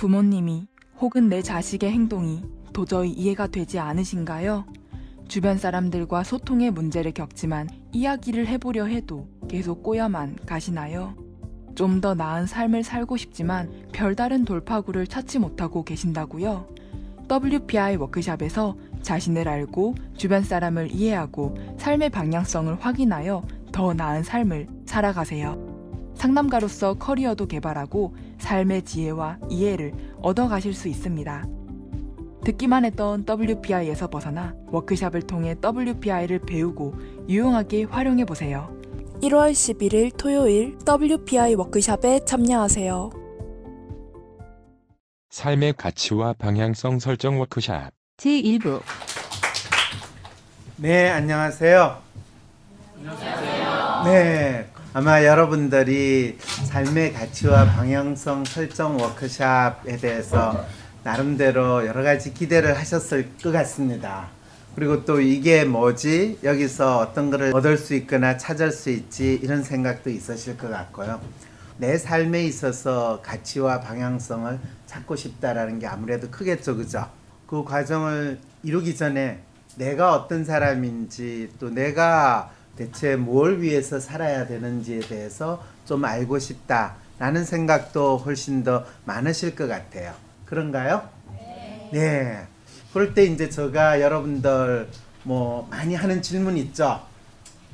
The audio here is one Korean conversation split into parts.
부모님이 혹은 내 자식의 행동이 도저히 이해가 되지 않으신가요? 주변 사람들과 소통의 문제를 겪지만 이야기를 해보려 해도 계속 꼬여만 가시나요? 좀 더 나은 삶을 살고 싶지만 별다른 돌파구를 찾지 못하고 계신다고요? WPI 워크샵에서 자신을 알고 주변 사람을 이해하고 삶의 방향성을 확인하여 더 나은 삶을 살아가세요. 상담가로서 커리어도 개발하고 삶의 지혜와 이해를 얻어가실 수 있습니다. 듣기만 했던 WPI에서 벗어나 워크샵을 통해 WPI를 배우고 유용하게 활용해 보세요. 1월 11일 토요일 WPI 워크샵에 참여하세요. 삶의 가치와 방향성 설정 워크샵 제1부 네, 안녕하세요. 안녕하세요. 네, 아마 여러분들이 삶의 가치와 방향성 설정 워크샵에 대해서 나름대로 여러 가지 기대를 하셨을 것 같습니다. 그리고 또 이게 뭐지? 여기서 어떤 거를 얻을 수 있거나 찾을 수 있지? 이런 생각도 있으실 것 같고요. 내 삶에 있어서 가치와 방향성을 찾고 싶다라는 게 아무래도 크겠죠, 그죠? 그 과정을 이루기 전에 내가 어떤 사람인지 또 내가 대체 뭘 위해서 살아야 되는지에 대해서 좀 알고 싶다라는 생각도 훨씬 더 많으실 것 같아요. 그런가요? 네. 그럴 때 이제 제가 여러분들 뭐 많이 하는 질문 있죠.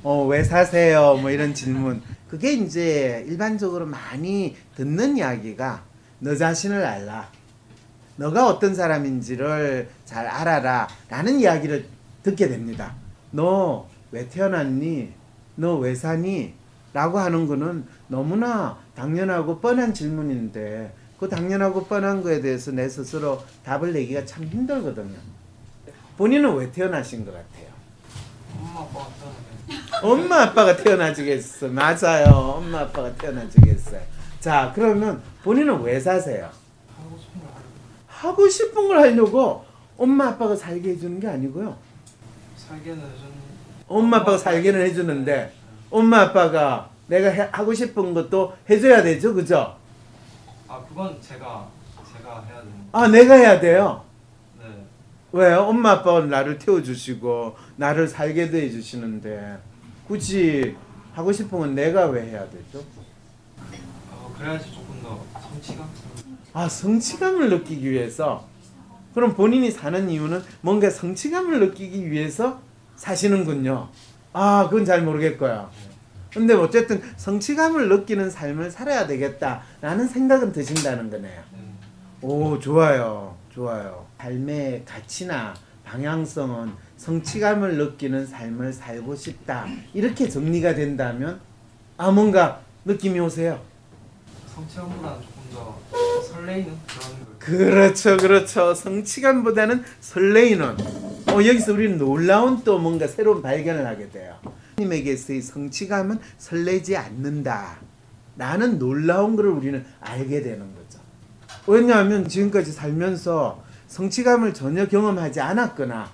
어, 왜 사세요? 뭐 이런 질문. 그게 이제 일반적으로 많이 듣는 이야기가 너 자신을 알라. 너가 어떤 사람인지를 잘 알아라. 라는 이야기를 듣게 됩니다. 너 왜 태어났니? 너 왜 사니? 라고 하는 거는 너무나 당연하고 뻔한 질문인데 그 당연하고 뻔한 거에 대해서 내 스스로 답을 내기가 참 힘들거든요. 본인은 왜 태어나신 것 같아요? 엄마 아빠가 태어나주겠어. 맞아요. 엄마 아빠가 태어나주겠어요. 자, 그러면 본인은 왜 사세요? 하고 싶은 걸 하려고 엄마 아빠가 살게 해주는 게 아니고요. 살게는 해준 엄마 아빠가 살게는 해주는데 엄마 아빠가 내가 해- 하고 싶은 것도 해줘야 되죠, 그죠? 아 그건 제가 제가 해야 되는 아, 내가 해야 돼요. 네 왜요? 엄마 아빠는 나를 태워주시고 나를 살게도 해주시는데 굳이 하고 싶은 건 내가 왜 해야 되죠? 어, 그래야지 조금 더 성취감 아 성취감을 느끼기 위해서 그럼 본인이 사는 이유는 뭔가 성취감을 느끼기 위해서 사시는군요. 아 그건 잘 모르겠고요. 근데 어쨌든 성취감을 느끼는 삶을 살아야 되겠다라는 생각은 드신다는 거네요. 네. 오 좋아요 좋아요 삶의 가치나 방향성은 성취감을 느끼는 삶을 살고 싶다 이렇게 정리가 된다면 아 뭔가 느낌이 오세요 성취감보다는 조금 더 설레이는 그런 걸 그렇죠 그렇죠. 성취감보다는 설레이는. 어 여기서 우리는 놀라운 또 뭔가 새로운 발견을 하게 돼요. 님에게서의 성취감은 설레지 않는다. 라는 놀라운 것을 우리는 알게 되는 거죠. 왜냐하면 지금까지 살면서 성취감을 전혀 경험하지 않았거나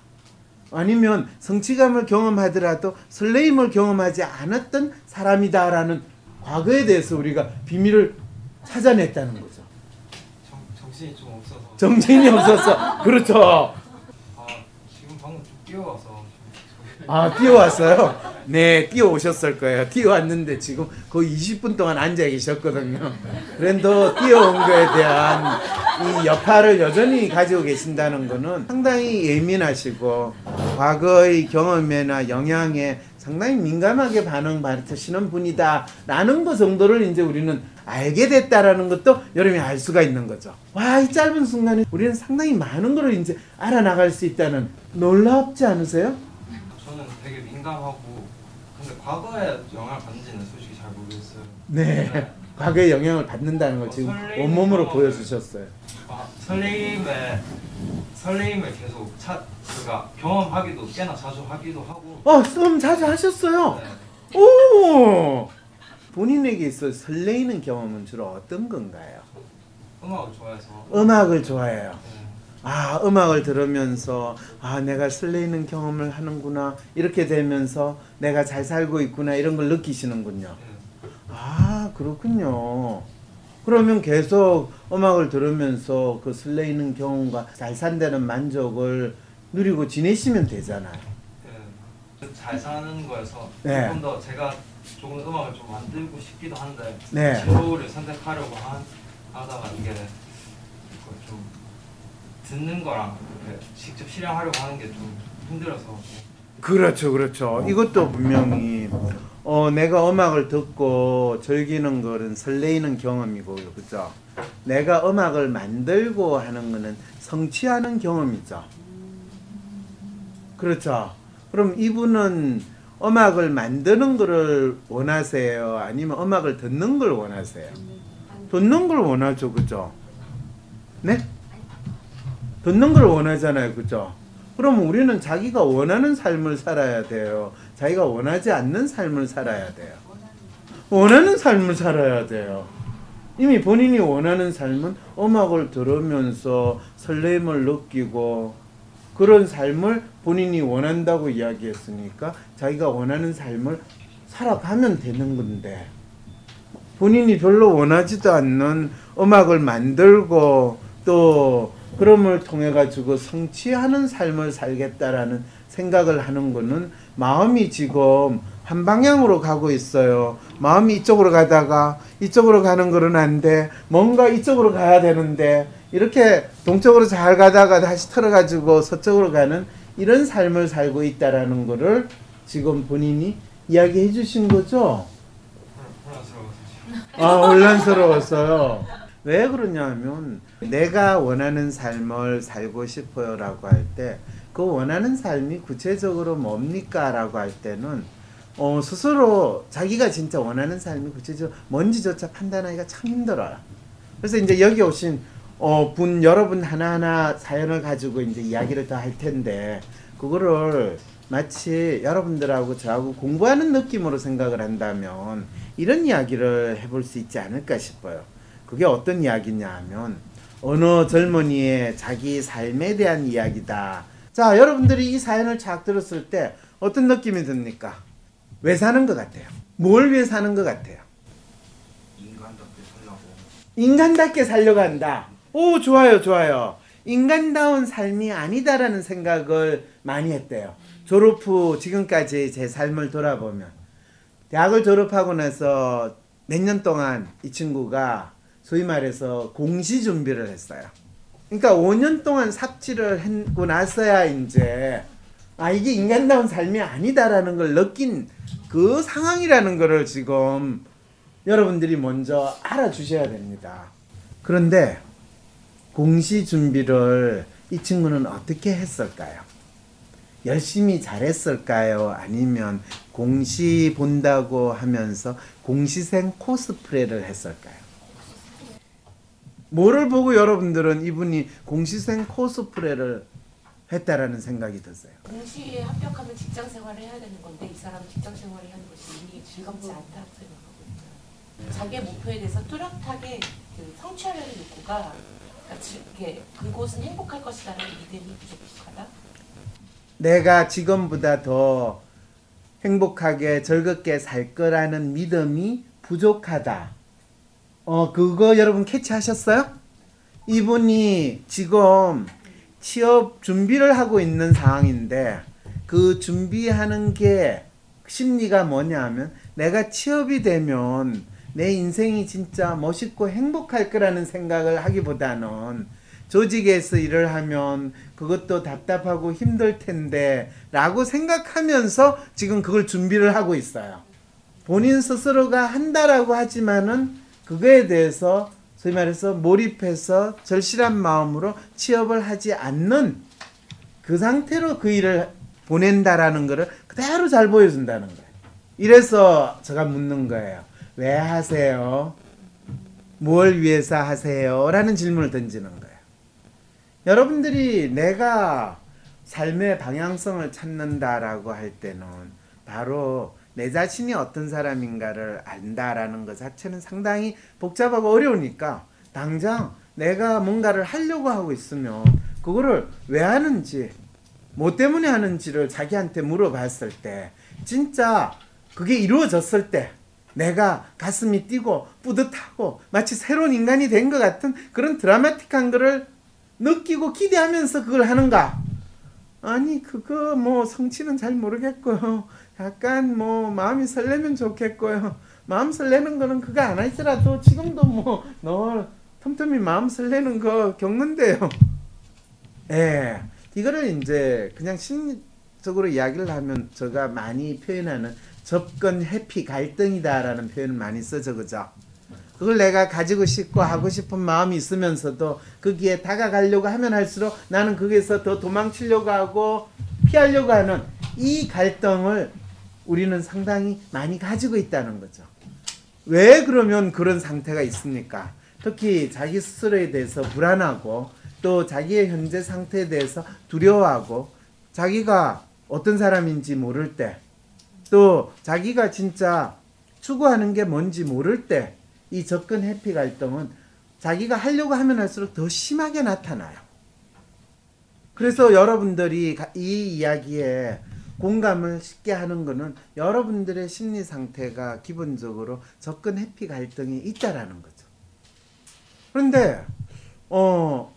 아니면 성취감을 경험하더라도 설레임을 경험하지 않았던 사람이다라는 과거에 대해서 우리가 비밀을 찾아냈다는 거죠. 정, 정신이 좀 없어서 정신이 없어서 그렇죠. 아 지금 방금 좀 뛰어와서 좀아 뛰어왔어요. 네 뛰어오셨을 거예요. 뛰어왔는데 지금 거의 20분 동안 앉아 계셨거든요. 그런데 뛰어온 거에 대한 이 여파를 여전히 가지고 계신다는 거는 상당히 예민하시고 과거의 경험이나 영향에 상당히 민감하게 반응 받으시는 분이다라는 것 정도를 이제 우리는 알게 됐다라는 것도 여러분이 알 수가 있는 거죠. 와, 이 짧은 순간에 우리는 상당히 많은 걸 이제 알아나갈 수 있다는 놀랍지 않으세요? 저는 되게 민감하고 근데 과거에 영향을 받는지는 솔직히 잘 모르겠어요 네. 과거에 영향을 받는다는 걸 지금 설레이는 온몸으로 보여주셨어요. 아, 설레임에 설레임을 계속 차 그러니까 경험하기도 꽤나 자주 하기도 하고 어, 좀 자주 하셨어요. 네. 오! 본인에게 있어 설레이는 경험은 주로 어떤 건가요? 음악을 좋아해서 음악을 좋아해요. 네. 아, 음악을 들으면서 아, 내가 설레이는 경험을 하는구나. 이렇게 되면서 내가 잘 살고 있구나. 이런 걸 느끼시는군요. 네. 아, 그렇군요. 그러면 계속 음악을 들으면서 그 설레이는 경험과 잘 산다는 만족을 누리고 지내시면 되잖아요. 예, 잘 사는 거에서 네. 조금 더 제가 조금 더 음악을 좀 만들고 싶기도 한데 네. 진로를 선택하려고 하, 하다가 이게 좀 듣는 거랑 직접 실행하려고 하는 게 좀 힘들어서 그렇죠, 그렇죠. 이것도 분명히 어, 내가 음악을 듣고 즐기는 거는 설레이는 경험이고요, 그죠? 내가 음악을 만들고 하는 거는 성취하는 경험이죠. 그렇죠. 그럼 이분은 음악을 만드는 거를 원하세요? 아니면 음악을 듣는 걸 원하세요? 듣는 걸 원하죠, 그죠? 네? 듣는 걸 원하잖아요, 그죠? 그럼 우리는 자기가 원하는 삶을 살아야 돼요. 자기가 원하지 않는 삶을 살아야 돼요. 원하는 삶을 살아야 돼요. 이미 본인이 원하는 삶은 음악을 들으면서 설렘을 느끼고 그런 삶을 본인이 원한다고 이야기했으니까 자기가 원하는 삶을 살아가면 되는 건데 본인이 별로 원하지도 않는 음악을 만들고 또 그럼을 통해 가지고 성취하는 삶을 살겠다라는 생각을 하는 거는 마음이 지금 한 방향으로 가고 있어요. 마음이 이쪽으로 가다가 이쪽으로 가는 거는 안 돼. 뭔가 이쪽으로 가야 되는데 이렇게 동쪽으로 잘 가다가 다시 틀어가지고 서쪽으로 가는 이런 삶을 살고 있다라는 거를 지금 본인이 이야기해 주신 거죠. 아 혼란스러웠어요. 왜 그러냐면 내가 원하는 삶을 살고 싶어요 라고 할 때 그 원하는 삶이 구체적으로 뭡니까 라고 할 때는 어, 스스로 자기가 진짜 원하는 삶이 구체적으로 뭔지조차 판단하기가 참 힘들어요. 그래서 이제 여기 오신 어, 분 여러분 하나하나 사연을 가지고 이제 이야기를 더할 텐데 그거를 마치 여러분들하고 저하고 공부하는 느낌으로 생각을 한다면 이런 이야기를 해볼 수 있지 않을까 싶어요. 그게 어떤 이야기냐 하면 어느 젊은이의 자기 삶에 대한 이야기다. 자, 여러분들이 이 사연을 착 들었을 때 어떤 느낌이 듭니까? 왜 사는 것 같아요? 뭘 위해 사는 것 같아요? 인간답게 살라고 인간답게 살려고 한다. 오, 좋아요, 좋아요. 인간다운 삶이 아니다라는 생각을 많이 했대요. 졸업 후 지금까지 제 삶을 돌아보면 대학을 졸업하고 나서 몇 년 동안 이 친구가 소위 말해서 공시 준비를 했어요. 그러니까 5년 동안 삽질을 했고 나서야 이제 아 이게 인간다운 삶이 아니다라는 걸 느낀 그 상황이라는 거를 지금 여러분들이 먼저 알아주셔야 됩니다. 그런데 공시 준비를 이 친구는 어떻게 했을까요? 열심히 잘했을까요? 아니면 공시 본다고 하면서 공시생 코스프레를 했을까요? 뭐를 보고 여러분들은 이분이 공시생 코스프레를 했다라는 생각이 드세요? 공시에 합격하면 직장 생활을 해야 되는 건데 이 사람은 직장 생활을 하는 것이 이미 즐겁지 않다고 생각하고 있어요. 자기의 목표에 대해서 뚜렷하게 그 성취하려는 욕구가 그곳은 행복할 것이라는 믿음이 부족하다. 내가 지금보다 더 행복하게 즐겁게 살 거라는 믿음이 부족하다. 어, 그거 여러분 캐치하셨어요? 이분이 지금 취업 준비를 하고 있는 상황인데 그 준비하는 게 심리가 뭐냐 하면 내가 취업이 되면 내 인생이 진짜 멋있고 행복할 거라는 생각을 하기보다는 조직에서 일을 하면 그것도 답답하고 힘들 텐데 라고 생각하면서 지금 그걸 준비를 하고 있어요. 본인 스스로가 한다라고 하지만은 그거에 대해서 소위 말해서 몰입해서 절실한 마음으로 취업을 하지 않는 그 상태로 그 일을 보낸다라는 거를 그대로 잘 보여준다는 거예요. 이래서 제가 묻는 거예요. 왜 하세요? 뭘 위해서 하세요? 라는 질문을 던지는 거예요. 여러분들이 내가 삶의 방향성을 찾는다라고 할 때는 바로 내 자신이 어떤 사람인가를 안다라는 것 자체는 상당히 복잡하고 어려우니까 당장 내가 뭔가를 하려고 하고 있으면 그거를 왜 하는지 뭐 때문에 하는지를 자기한테 물어봤을 때 진짜 그게 이루어졌을 때 내가 가슴이 뛰고 뿌듯하고 마치 새로운 인간이 된 것 같은 그런 드라마틱한 거를 느끼고 기대하면서 그걸 하는가? 아니 그거 뭐 성취는 잘 모르겠고요. 약간 뭐 마음이 설레면 좋겠고요. 마음 설레는 거는 그거 안 하더라도 지금도 뭐너 틈틈이 마음 설레는 거 겪는데요. 예, 이거를 이제 그냥 심리적으로 이야기를 하면 제가 많이 표현하는 접근 회피 갈등이다라는 표현을 많이 쓰죠, 그죠? 그걸 내가 가지고 싶고 하고 싶은 마음이 있으면서도 거기에 다가가려고 하면 할수록 나는 거기에서 더 도망치려고 하고 피하려고 하는 이 갈등을 우리는 상당히 많이 가지고 있다는 거죠. 왜 그러면 그런 상태가 있습니까? 특히 자기 스스로에 대해서 불안하고 또 자기의 현재 상태에 대해서 두려워하고 자기가 어떤 사람인지 모를 때 또 자기가 진짜 추구하는 게 뭔지 모를 때 이 접근 해피 갈등은 자기가 하려고 하면 할수록 더 심하게 나타나요. 그래서 여러분들이 가- 이 이야기에 공감을 쉽게 하는 거는 여러분들의 심리 상태가 기본적으로 접근 해피 갈등이 있다라는 거죠. 그런데 어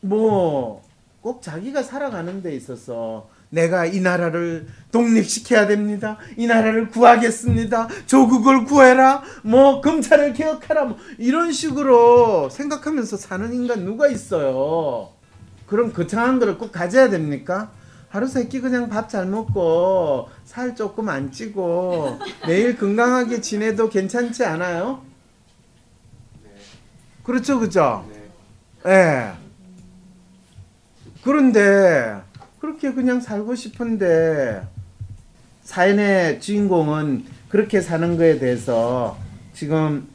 뭐 꼭 자기가 살아가는 데 있어서 내가 이 나라를 독립시켜야 됩니다. 이 나라를 구하겠습니다. 조국을 구해라. 뭐 검찰을 개혁하라. 뭐 이런 식으로 생각하면서 사는 인간 누가 있어요? 그럼 거창한 거를 꼭 가져야 됩니까? 하루 세끼 그냥 밥 잘 먹고 살 조금 안 찌고 매일 건강하게 지내도 괜찮지 않아요? 그렇죠, 그죠? 예. 그런데 그렇게 그냥 살고 싶은데 사연의 주인공은 그렇게 사는 거에 대해서 지금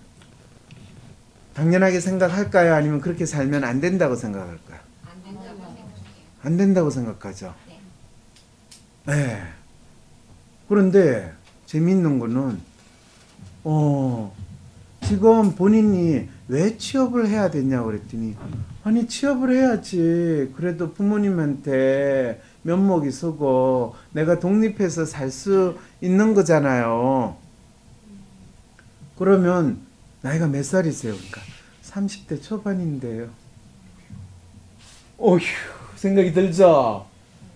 당연하게 생각할까요? 아니면 그렇게 살면 안 된다고 생각할까요? 안 된다고 생각해요. 안 된다고 생각하죠. 네. 그런데 재밌는 거는 어 지금 본인이 왜 취업을 해야 되냐고 그랬더니 아니 취업을 해야지 그래도 부모님한테 면목이 서고 내가 독립해서 살 수 있는 거잖아요. 그러면 나이가 몇 살이세요? 그러니까 30대 초반인데요. 어휴 생각이 들죠?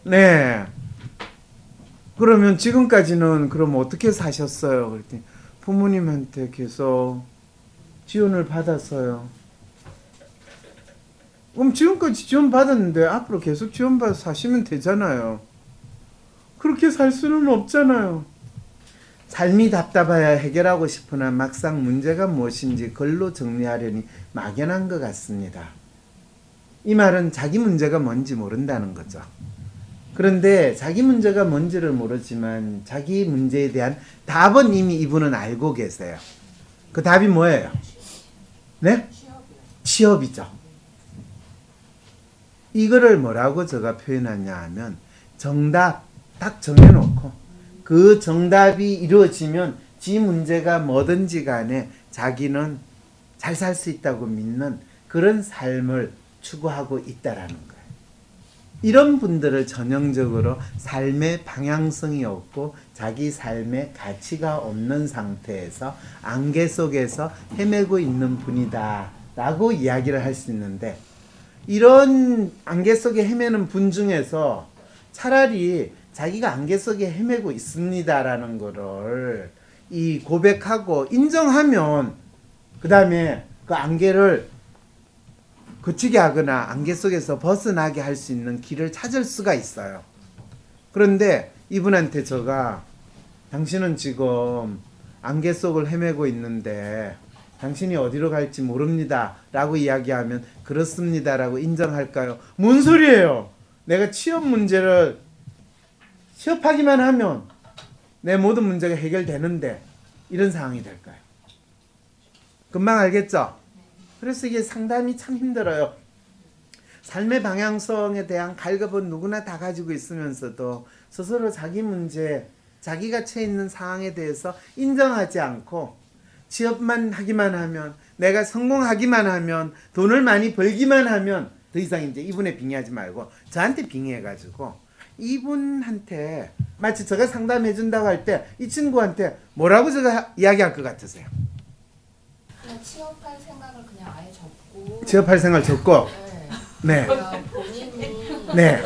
네. 그러면 지금까지는 그럼 어떻게 사셨어요? 그랬더니 부모님한테 계속 지원을 받았어요. 그럼 지금까지 지원 받았는데 앞으로 계속 지원 받아 사시면 되잖아요. 그렇게 살 수는 없잖아요. 삶이 답답해야 해결하고 싶으나 막상 문제가 무엇인지 글로 정리하려니 막연한 것 같습니다. 이 말은 자기 문제가 뭔지 모른다는 거죠. 그런데 자기 문제가 뭔지를 모르지만 자기 문제에 대한 답은 이미 이분은 알고 계세요. 그 답이 뭐예요? 네? 취업이죠. 이거를 뭐라고 제가 표현하냐 하면 정답 딱 정해놓고 그 정답이 이루어지면 지 문제가 뭐든지 간에 자기는 잘 살 수 있다고 믿는 그런 삶을 추구하고 있다라는 거예요. 이런 분들을 전형적으로 삶의 방향성이 없고 자기 삶의 가치가 없는 상태에서 안개 속에서 헤매고 있는 분이다 라고 이야기를 할 수 있는데 이런 안개 속에 헤매는 분 중에서 차라리 자기가 안개 속에 헤매고 있습니다라는 거를 이 고백하고 인정하면 그 다음에 그 안개를 그치게 하거나 안개 속에서 벗어나게 할 수 있는 길을 찾을 수가 있어요. 그런데 이분한테 제가 당신은 지금 안개 속을 헤매고 있는데 당신이 어디로 갈지 모릅니다. 라고 이야기하면 그렇습니다 라고 인정할까요? 뭔 소리예요? 내가 취업 문제를 취업하기만 하면 내 모든 문제가 해결되는데 이런 상황이 될까요? 금방 알겠죠? 그래서 이게 상담이 참 힘들어요. 삶의 방향성에 대한 갈급은 누구나 다 가지고 있으면서도 스스로 자기 문제, 자기가 처해 있는 상황에 대해서 인정하지 않고 취업만 하기만 하면 내가 성공하기만 하면 돈을 많이 벌기만 하면 더 이상 이제 이분에 빙의하지 말고 저한테 빙의해 가지고 이분한테 마치 제가 상담해 준다고 할 때 이 친구한테 뭐라고 제가 이야기할 것 같으세요? 취업할 생각을 취업할 생활 적고 네. 네. 본인이 네.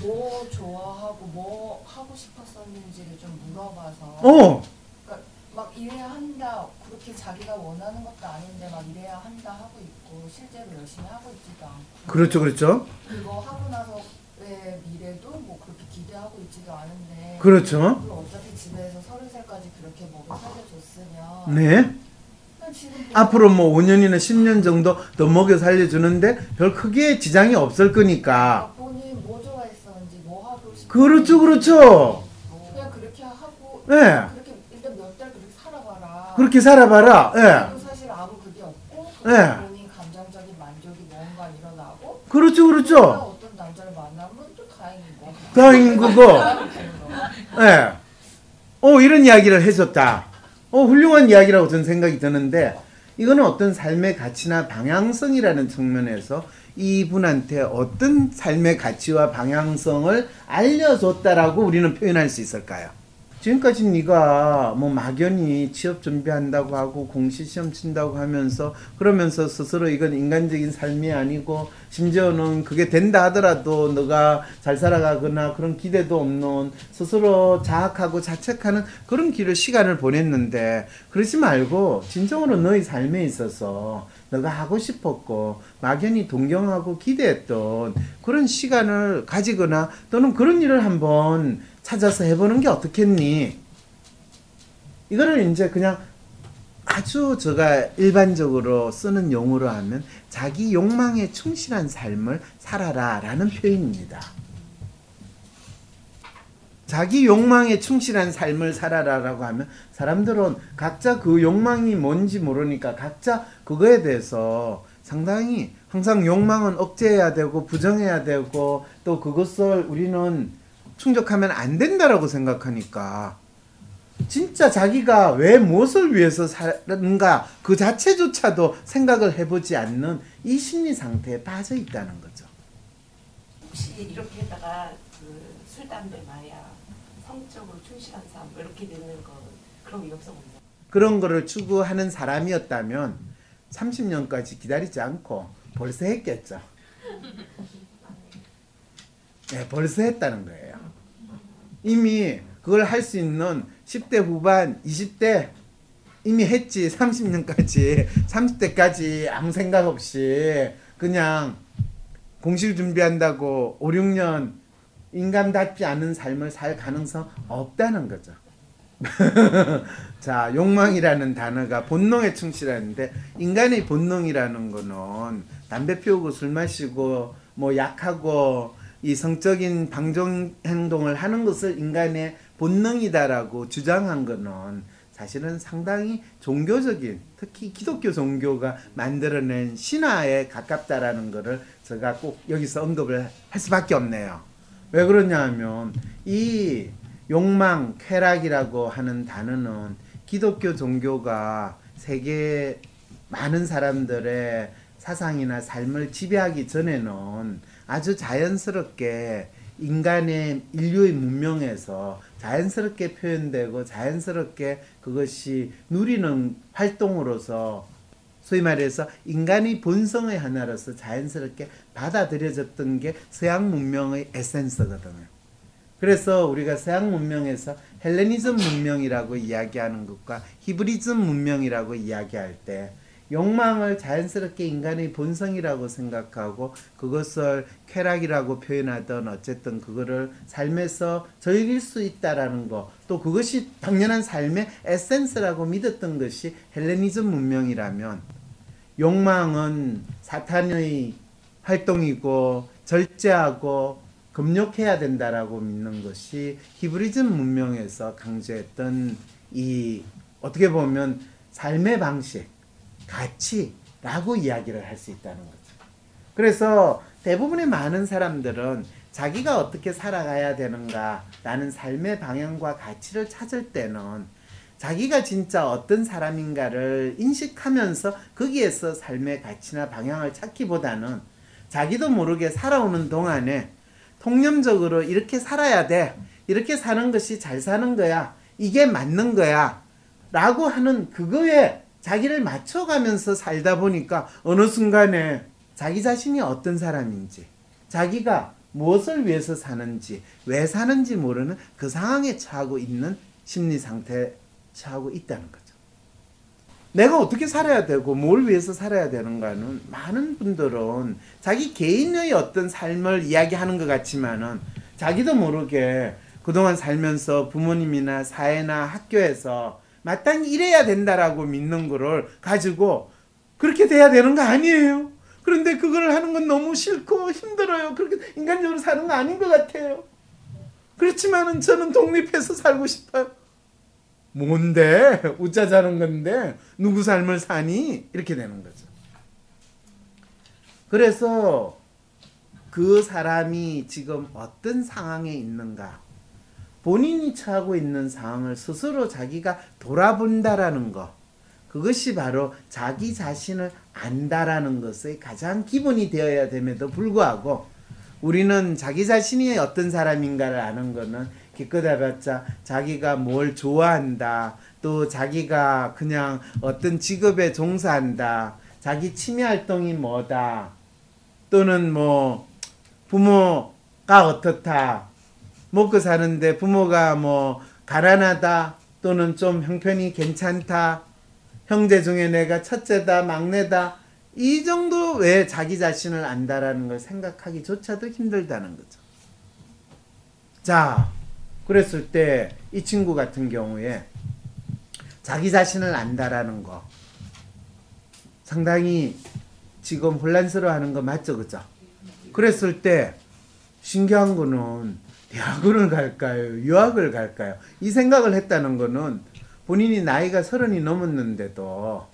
뭐 좋아하고 뭐 하고 싶었었는지를 좀 물어봐서 어. 그러니까 막 이래야 한다 그렇게 자기가 원하는 것도 아닌데 막 이래야 한다 하고 있고 실제로 열심히 하고 있지도 않고 그렇죠. 그렇죠. 그거 하고 나서 왜 미래도 뭐 그렇게 기대하고 있지도 않은데 그렇죠. 그럼 어차피 집에서 서른 살까지 그렇게 먹여 살려줬으면 네. 앞으로 뭐 5년이나 10년 정도 더 먹여 살려주는데 별 크게 지장이 없을 거니까. 본인 뭐 좋아했었는지 뭐 하고 싶었는지 그렇죠, 그렇죠. 그냥 그렇게 하고 네. 그렇게 일단 몇 달 그렇게 살아봐라. 그렇게 살아봐라. 예. 그리고 사실 아무 그게 없고 네. 그냥 본인 감정적인 만족이 뭔가 일어나고 그렇죠, 그렇죠. 어떤 남자를 만나면 또 다행인 거. 다행인 거고. 예. 어, 이런 이야기를 해줬다. 어, 훌륭한 이야기라고 저는 생각이 드는데, 이거는 어떤 삶의 가치나 방향성이라는 측면에서 이분한테 어떤 삶의 가치와 방향성을 알려줬다라고 우리는 표현할 수 있을까요? 지금까지 네가 뭐 막연히 취업 준비한다고 하고 공시 시험 친다고 하면서 그러면서 스스로 이건 인간적인 삶이 아니고 심지어는 그게 된다 하더라도 너가 잘 살아가거나 그런 기대도 없는 스스로 자학하고 자책하는 그런 길을 시간을 보냈는데 그러지 말고 진정으로 너의 삶에 있어서 너가 하고 싶었고 막연히 동경하고 기대했던 그런 시간을 가지거나 또는 그런 일을 한번 찾아서 해보는 게 어떻겠니? 이거를 이제 그냥 아주 제가 일반적으로 쓰는 용어로 하면 자기 욕망에 충실한 삶을 살아라 라는 표현입니다. 자기 욕망에 충실한 삶을 살아라라고 하면 사람들은 각자 그 욕망이 뭔지 모르니까 각자 그거에 대해서 상당히 항상 욕망은 억제해야 되고 부정해야 되고 또 그것을 우리는 충족하면 안 된다라고 생각하니까 진짜 자기가 왜 무엇을 위해서 사는가 그 자체조차도 생각을 해보지 않는 이 심리 상태에 빠져 있다는 거죠. 혹시 이렇게 했다가 그 술, 담배, 마약, 성적으로 충실한 삶뭐 이렇게 되는 건 그런 위험성 없나요? 그런 거를 추구하는 사람이었다면 30년까지 기다리지 않고 벌써 했겠죠. 네, 벌써 했다는 거예요. 이미 그걸 할 수 있는 10대 후반, 20대 이미 했지. 30년까지, 30대까지 아무 생각 없이 그냥 공식 준비한다고 5, 6년 인간답지 않은 삶을 살 가능성 없다는 거죠. 자, 욕망이라는 단어가 본능에 충실하는데 인간의 본능이라는 거는 담배 피우고 술 마시고 뭐 약하고 이 성적인 방종 행동을 하는 것을 인간의 본능이다라고 주장한 거는 사실은 상당히 종교적인 특히 기독교 종교가 만들어낸 신화에 가깝다라는 거를 제가 꼭 여기서 언급을 할 수밖에 없네요. 왜 그러냐 하면 이 욕망, 쾌락이라고 하는 단어는 기독교 종교가 세계 많은 사람들의 사상이나 삶을 지배하기 전에는 아주 자연스럽게 인간의 인류의 문명에서 자연스럽게 표현되고 자연스럽게 그것이 누리는 활동으로서 소위 말해서 인간의 본성의 하나로서 자연스럽게 받아들여졌던 게 서양 문명의 에센스거든요. 그래서 우리가 서양 문명에서 헬레니즘 문명이라고 이야기하는 것과 히브리즘 문명이라고 이야기할 때 욕망을 자연스럽게 인간의 본성이라고 생각하고 그것을 쾌락이라고 표현하던 어쨌든 그거를 삶에서 즐길 수 있다라는 거 또 그것이 당연한 삶의 에센스라고 믿었던 것이 헬레니즘 문명이라면 욕망은 사탄의 활동이고 절제하고 금욕해야 된다라고 믿는 것이 히브리즘 문명에서 강조했던 이 어떻게 보면 삶의 방식, 가치라고 이야기를 할 수 있다는 거죠. 그래서 대부분의 많은 사람들은 자기가 어떻게 살아가야 되는가라는 삶의 방향과 가치를 찾을 때는 자기가 진짜 어떤 사람인가를 인식하면서 거기에서 삶의 가치나 방향을 찾기보다는 자기도 모르게 살아오는 동안에 통념적으로 이렇게 살아야 돼. 이렇게 사는 것이 잘 사는 거야. 이게 맞는 거야. 라고 하는 그거에 자기를 맞춰가면서 살다 보니까 어느 순간에 자기 자신이 어떤 사람인지, 자기가 무엇을 위해서 사는지, 왜 사는지 모르는 그 상황에 처하고 있는 심리 상태에 처하고 있다는 거죠. 내가 어떻게 살아야 되고 뭘 위해서 살아야 되는가는 많은 분들은 자기 개인의 어떤 삶을 이야기하는 것 같지만은 자기도 모르게 그동안 살면서 부모님이나 사회나 학교에서 마땅히 이래야 된다라고 믿는 거를 가지고 그렇게 돼야 되는 거 아니에요. 그런데 그걸 하는 건 너무 싫고 힘들어요. 그렇게 인간적으로 사는 거 아닌 것 같아요. 그렇지만은 저는 독립해서 살고 싶어요. 뭔데? 웃자 자는 건데 누구 삶을 사니? 이렇게 되는 거죠. 그래서 그 사람이 지금 어떤 상황에 있는가? 본인이 처하고 있는 상황을 스스로 자기가 돌아본다라는 것. 그것이 바로 자기 자신을 안다라는 것의 가장 기본이 되어야 됨에도 불구하고 우리는 자기 자신이 어떤 사람인가를 아는 거는 기껏 해봤자 자기가 뭘 좋아한다 또 자기가 그냥 어떤 직업에 종사한다 자기 취미 활동이 뭐다 또는 뭐 부모가 어떻다 먹고 사는데 부모가 뭐 가난하다 또는 좀 형편이 괜찮다 형제 중에 내가 첫째다 막내다 이 정도 왜 자기 자신을 안다라는 걸 생각하기조차도 힘들다는 거죠. 자, 그랬을 때 이 친구 같은 경우에 자기 자신을 안다라는 거 상당히 지금 혼란스러워하는 거 맞죠, 그죠? 그랬을 때 신기한 거는 대학원을 갈까요, 유학을 갈까요? 이 생각을 했다는 거는 본인이 나이가 서른이 넘었는데도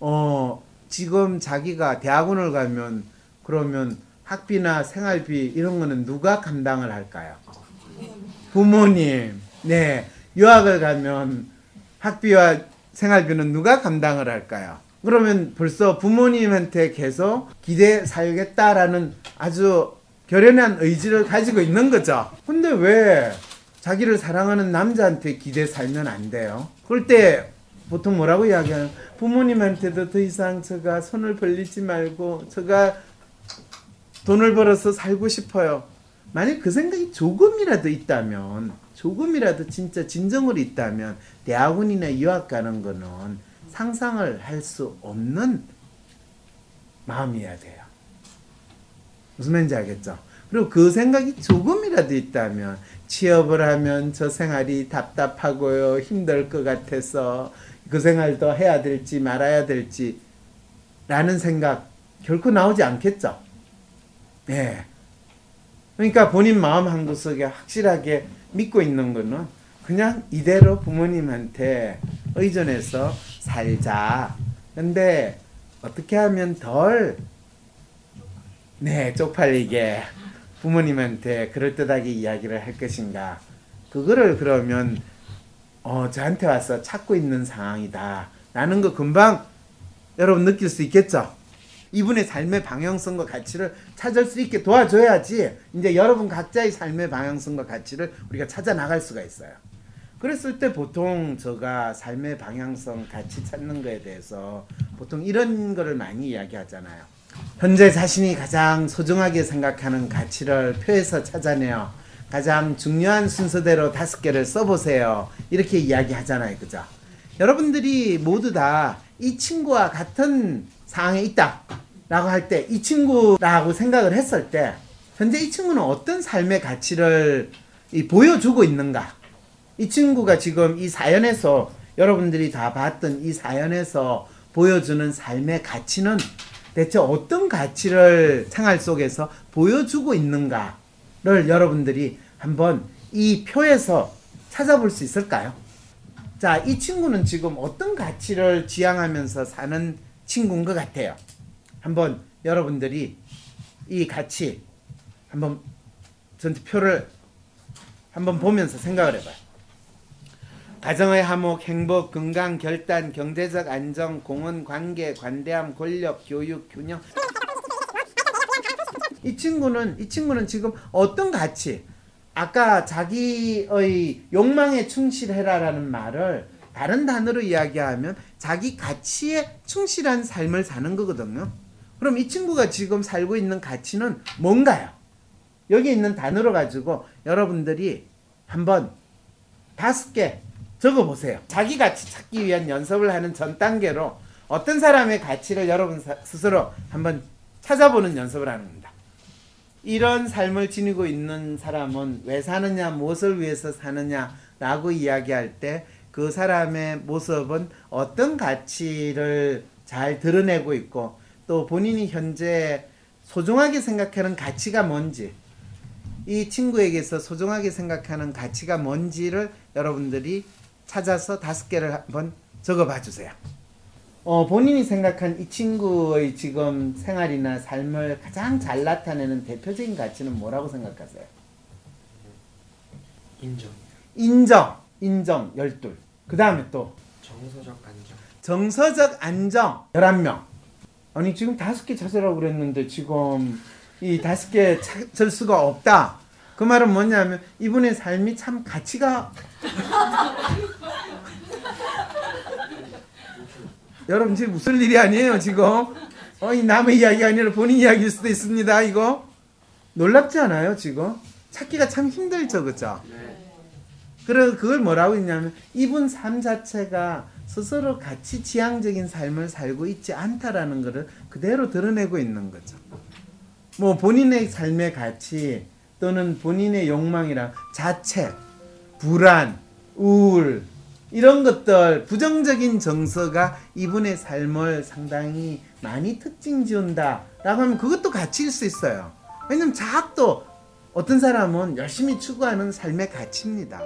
어 지금 자기가 대학원을 가면 그러면 학비나 생활비 이런 거는 누가 감당을 할까요? 부모님. 네. 유학을 가면 학비와 생활비는 누가 감당을 할까요? 그러면 벌써 부모님한테 계속 기대 살겠다라는 아주 결연한 의지를 가지고 있는 거죠. 근데 왜 자기를 사랑하는 남자한테 기대 살면 안 돼요? 그럴 때 보통 뭐라고 이야기하는 부모님한테도 더 이상 제가 손을 벌리지 말고 제가 돈을 벌어서 살고 싶어요. 만약 그 생각이 조금이라도 있다면 조금이라도 진짜 진정으로 있다면 대학원이나 유학 가는 거는 상상을 할 수 없는 마음이어야 돼요. 무슨 말인지 알겠죠? 그리고 그 생각이 조금이라도 있다면 취업을 하면 저 생활이 답답하고요 힘들 것 같아서 그 생활도 해야 될지 말아야 될지 라는 생각 결코 나오지 않겠죠. 예. 그러니까 본인 마음 한 구석에 확실하게 믿고 있는 거는 그냥 이대로 부모님한테 의존해서 살자. 근데 어떻게 하면 덜 네, 쪽팔리게 부모님한테 그럴듯하게 이야기를 할 것인가. 그거를 그러면 어, 저한테 와서 찾고 있는 상황이다. 라는 거 금방 여러분 느낄 수 있겠죠? 이분의 삶의 방향성과 가치를 찾을 수 있게 도와줘야지 이제 여러분 각자의 삶의 방향성과 가치를 우리가 찾아 나갈 수가 있어요. 그랬을 때 보통 제가 삶의 방향성 가치 찾는 거에 대해서 보통 이런 거를 많이 이야기하잖아요. 현재 자신이 가장 소중하게 생각하는 가치를 표에서 찾아내어 가장 중요한 순서대로 다섯 개를 써보세요. 이렇게 이야기하잖아요. 그죠? 여러분들이 모두 다 이 친구와 같은 상황에 있다. 라고 할 때, 이 친구라고 생각을 했을 때, 현재 이 친구는 어떤 삶의 가치를 이 보여주고 있는가? 이 친구가 지금 이 사연에서, 여러분들이 다 봤던 이 사연에서 보여주는 삶의 가치는 대체 어떤 가치를 생활 속에서 보여주고 있는가를 여러분들이 한번 이 표에서 찾아볼 수 있을까요? 자, 이 친구는 지금 어떤 가치를 지향하면서 사는 친구인 것 같아요. 한번 여러분들이 이 가치 한번 전체 표를 한번 보면서 생각을 해봐요. 가정의 화목, 행복, 건강, 결단, 경제적 안정, 공헌, 관계, 관대함, 권력, 교육, 균형. 이 친구는 이 친구는 지금 어떤 가치 아까 자기의 욕망에 충실해라라는 말을 다른 단어로 이야기하면 자기 가치에 충실한 삶을 사는 거거든요. 그럼 이 친구가 지금 살고 있는 가치는 뭔가요? 여기 있는 단어로 가지고 여러분들이 한번 다섯 개 적어 보세요. 자기 가치 찾기 위한 연습을 하는 전 단계로 어떤 사람의 가치를 여러분 사- 스스로 한번 찾아보는 연습을 하는 겁니다. 이런 삶을 지니고 있는 사람은 왜 사느냐, 무엇을 위해서 사느냐라고 이야기할 때 그 사람의 모습은 어떤 가치를 잘 드러내고 있고 또 본인이 현재 소중하게 생각하는 가치가 뭔지 이 친구에게서 소중하게 생각하는 가치가 뭔지를 여러분들이 찾아서 다섯 개를 한번 적어봐 주세요. 어, 본인이 생각한 이 친구의 지금 생활이나 삶을 가장 잘 나타내는 대표적인 가치는 뭐라고 생각하세요? 인정, 인정, 인정, 열둘. 그 다음에 또 정서적 안정, 정서적 안정 11명. 아니 지금 다섯 개 찾으라고 그랬는데 지금 이 다섯 개 찾을 수가 없다. 그 말은 뭐냐면 이분의 삶이 참 가치가 여러분 지금 웃을 일이 아니에요 지금. 어, 이 남의 이야기가 아니라 본인 이야기일 수도 있습니다 이거. 놀랍지 않아요 지금? 찾기가 참 힘들죠 그죠? 그래 그걸 뭐라고 했냐면 이분 삶 자체가 스스로 가치 지향적인 삶을 살고 있지 않다라는 것을 그대로 드러내고 있는 거죠. 뭐 본인의 삶의 가치 또는 본인의 욕망이랑 자책, 불안, 우울 이런 것들 부정적인 정서가 이분의 삶을 상당히 많이 특징 지운다라고 하면 그것도 가치일 수 있어요. 왜냐면 자학도 어떤 사람은 열심히 추구하는 삶의 가치입니다.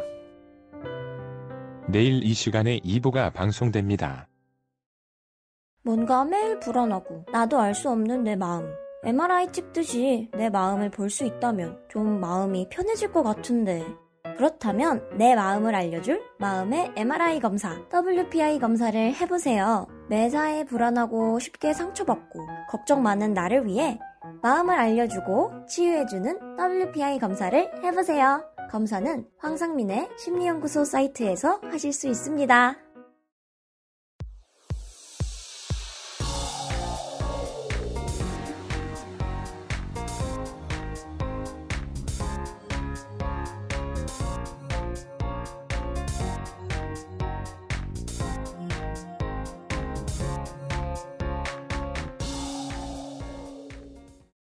내일 이 시간에 2부가 방송됩니다. 뭔가 매일 불안하고 나도 알 수 없는 내 마음. MRI 찍듯이 내 마음을 볼 수 있다면 좀 마음이 편해질 것 같은데. 그렇다면 내 마음을 알려줄 마음의 MRI 검사, WPI 검사를 해보세요. 매사에 불안하고 쉽게 상처받고 걱정 많은 나를 위해 마음을 알려주고 치유해주는 WPI 검사를 해보세요. 검사는 황상민의 심리연구소 사이트에서 하실 수 있습니다.